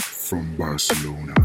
From Barcelona.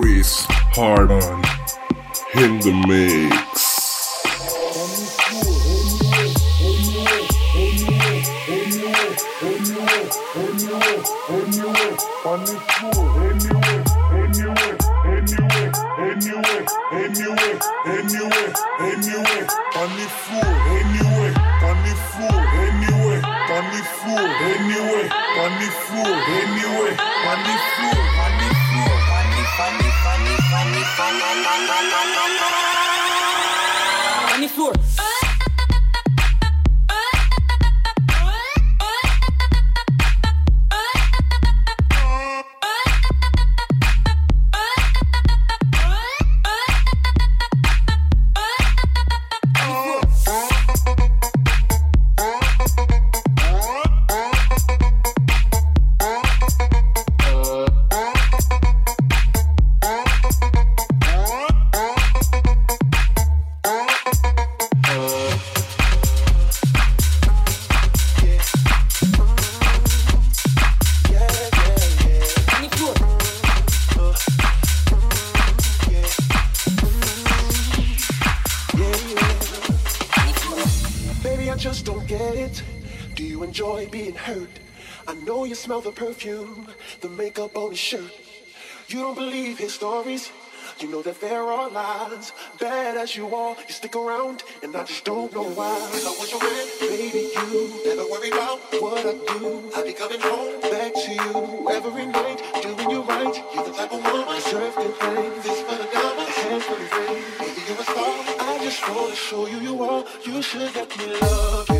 Chris Harden in the mix. Anyway, anyway, anyway, anyway. perfume, the makeup on his shirt. You don't believe his stories. You know that there are lies. Bad as you are, you stick around, and I just don't know why. I was you man, baby, you never worry about what I do. I be coming home back to you every night, doing you right. You the type of woman deserve to thank. This for the diamonds, hands for the ring. Maybe you a star. I just wanna show you you are. You should let me love you.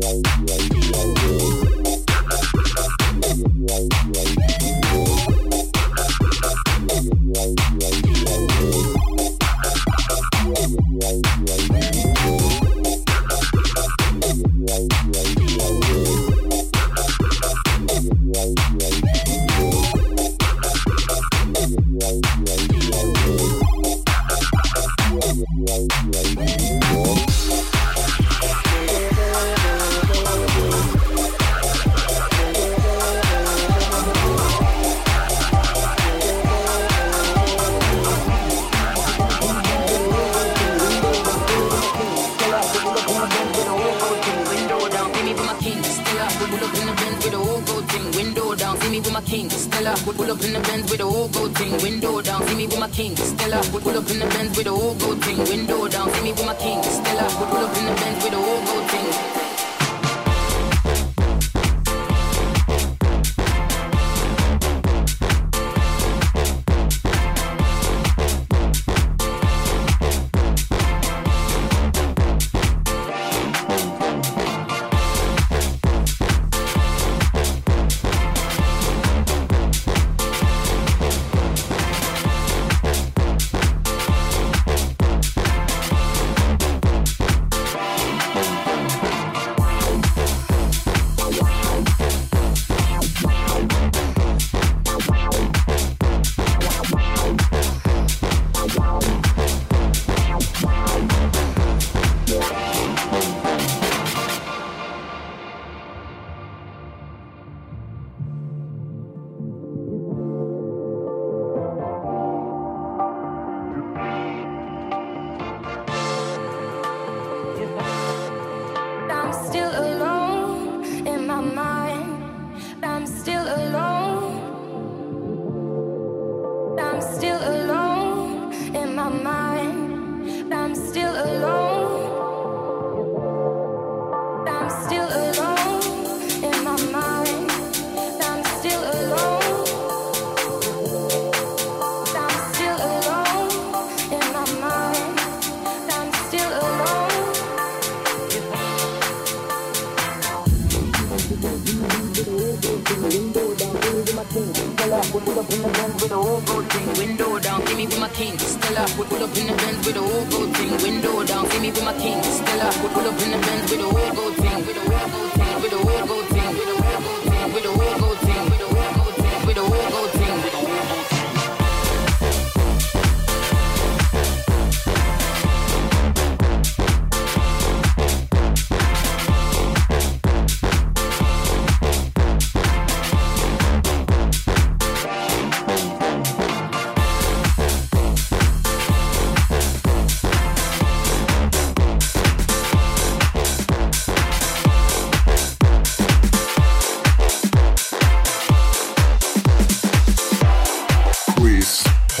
Bye.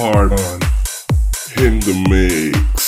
Harden in the mix.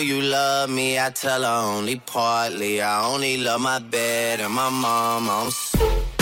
you love me? I tell her only partly. I only love my bed and my mom. I'm so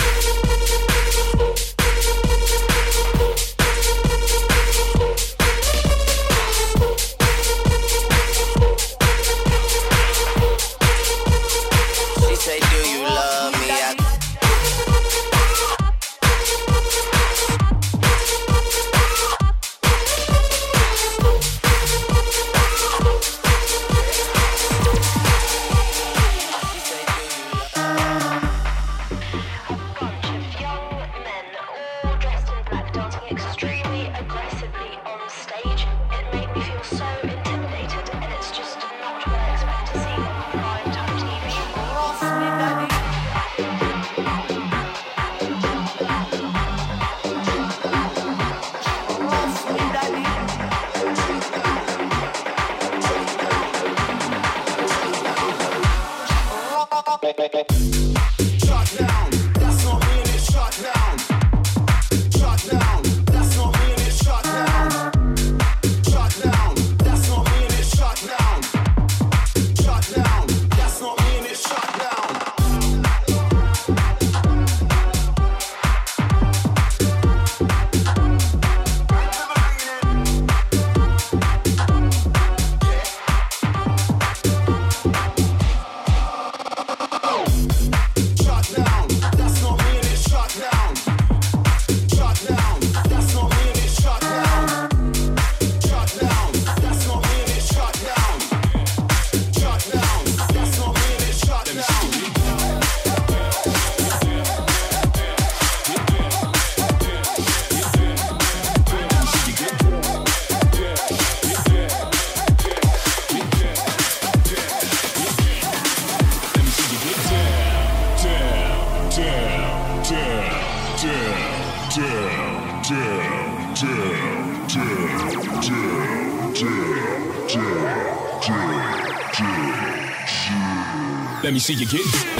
See you get.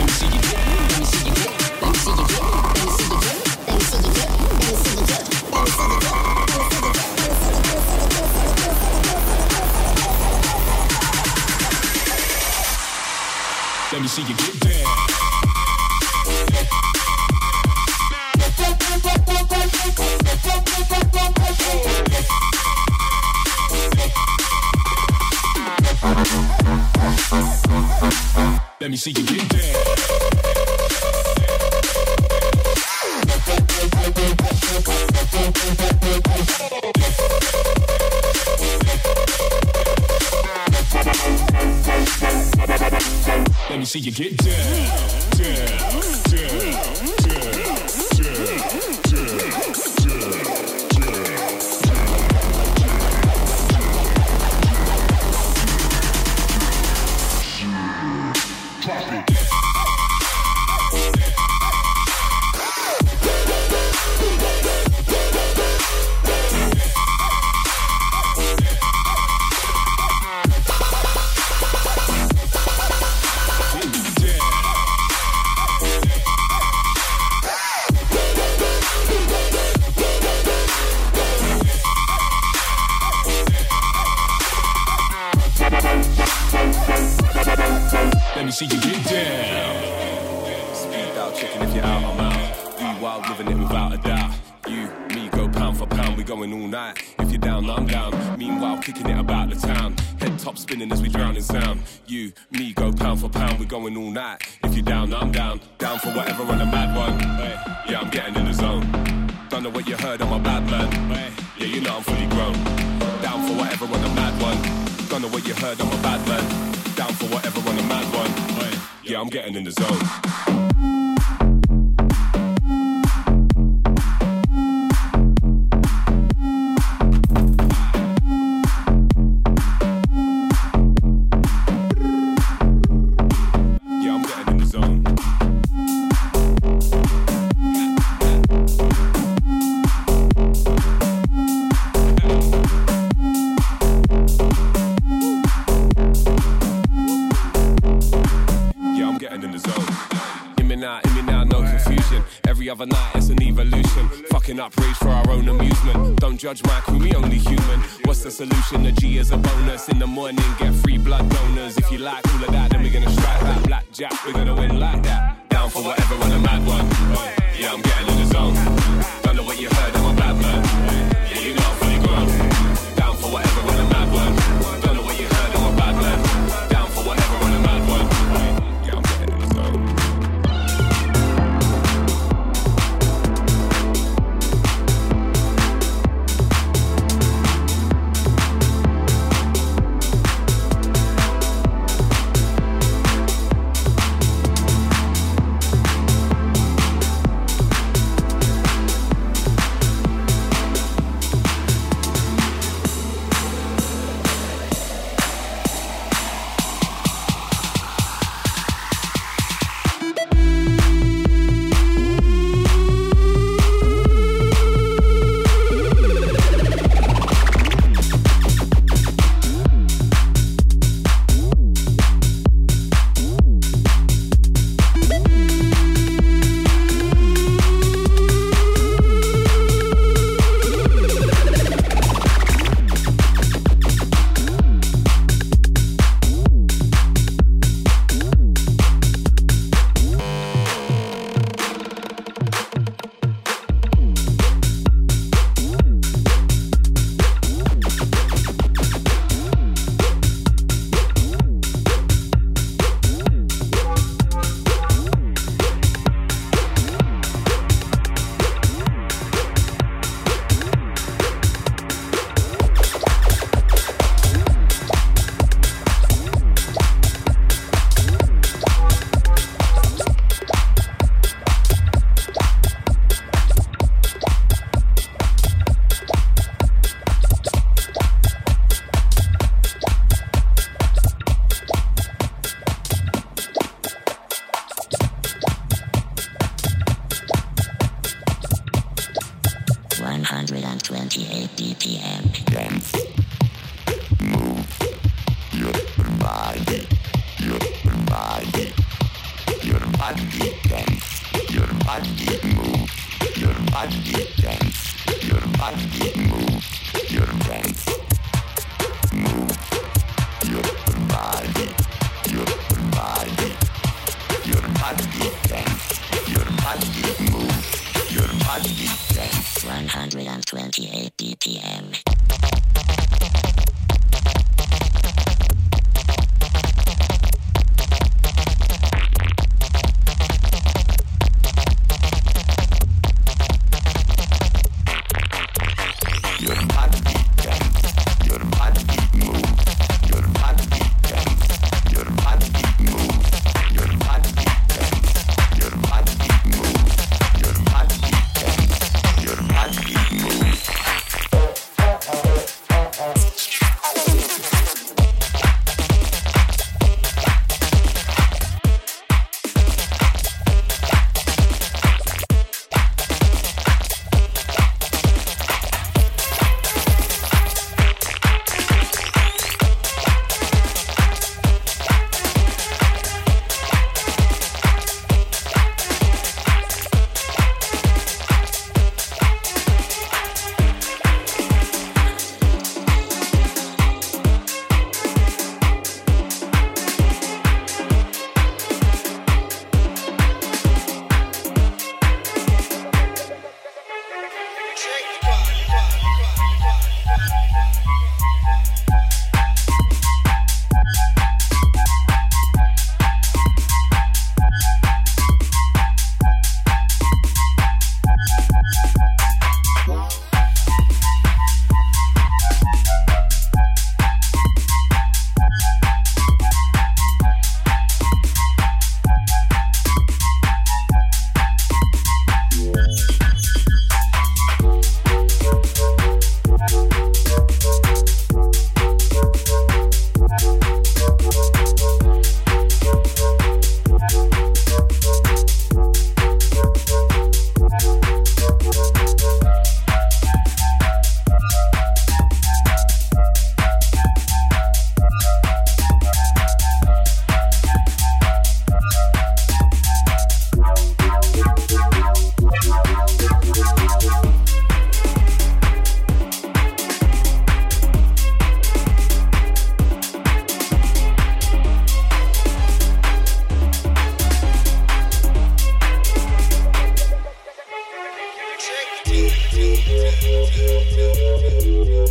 Thank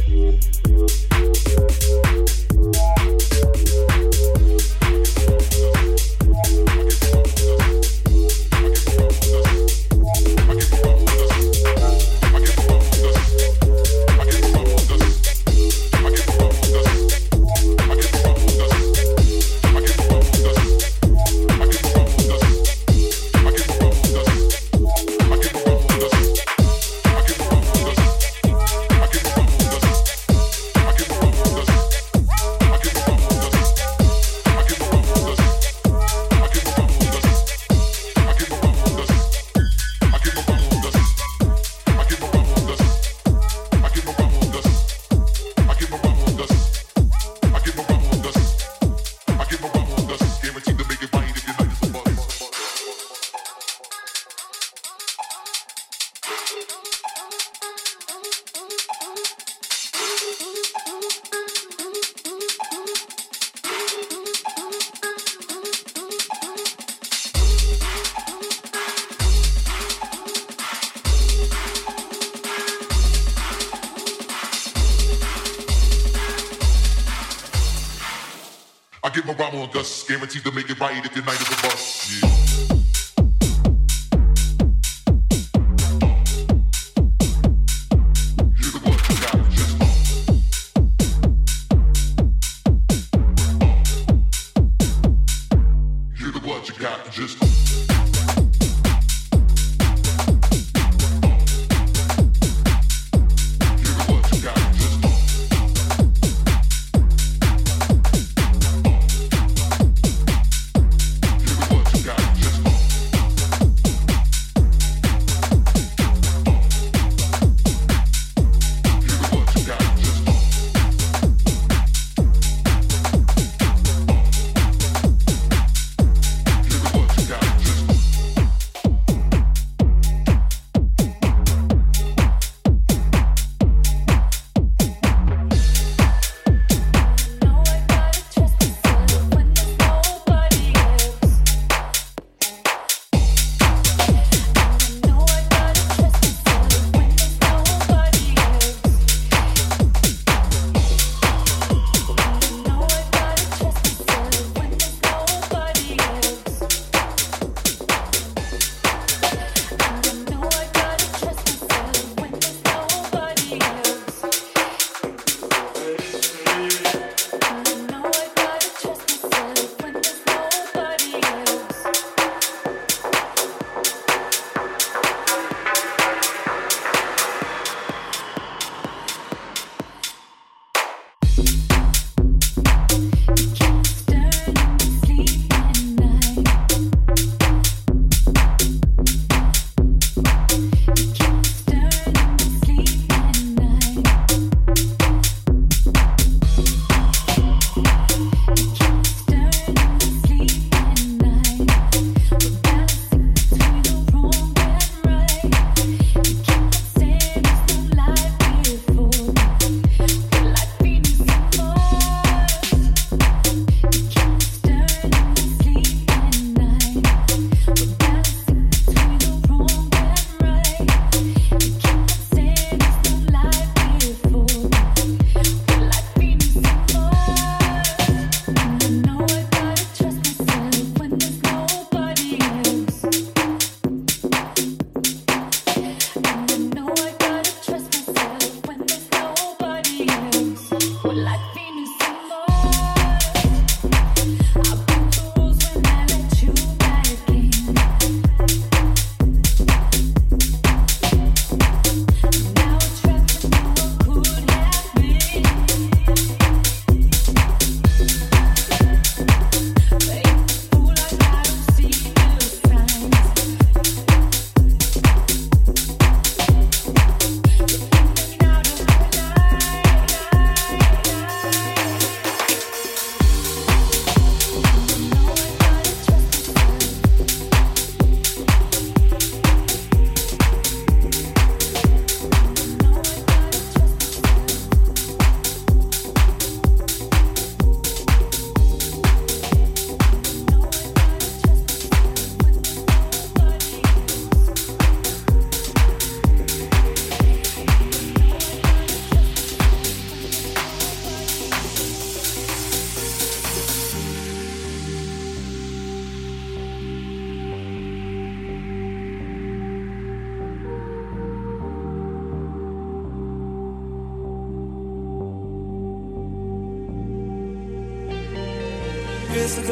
you. Guaranteed to make it right if your night is a bust. Yeah. Just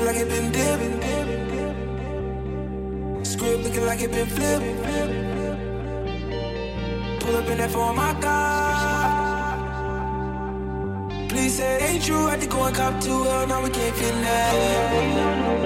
like it been dipping. Script looking like it been flipping. Pull up in that for my God. Please say it ain't true. Had to go and cop too well. Now we can't connect.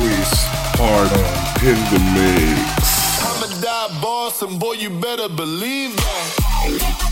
Please, Harden in the mix. I'm a die boss, and boy, you better believe that.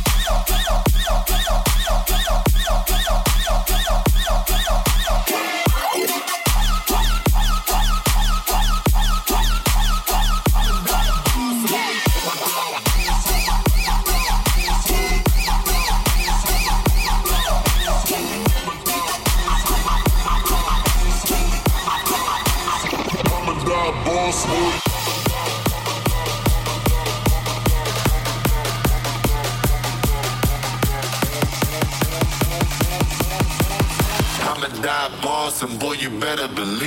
Better believe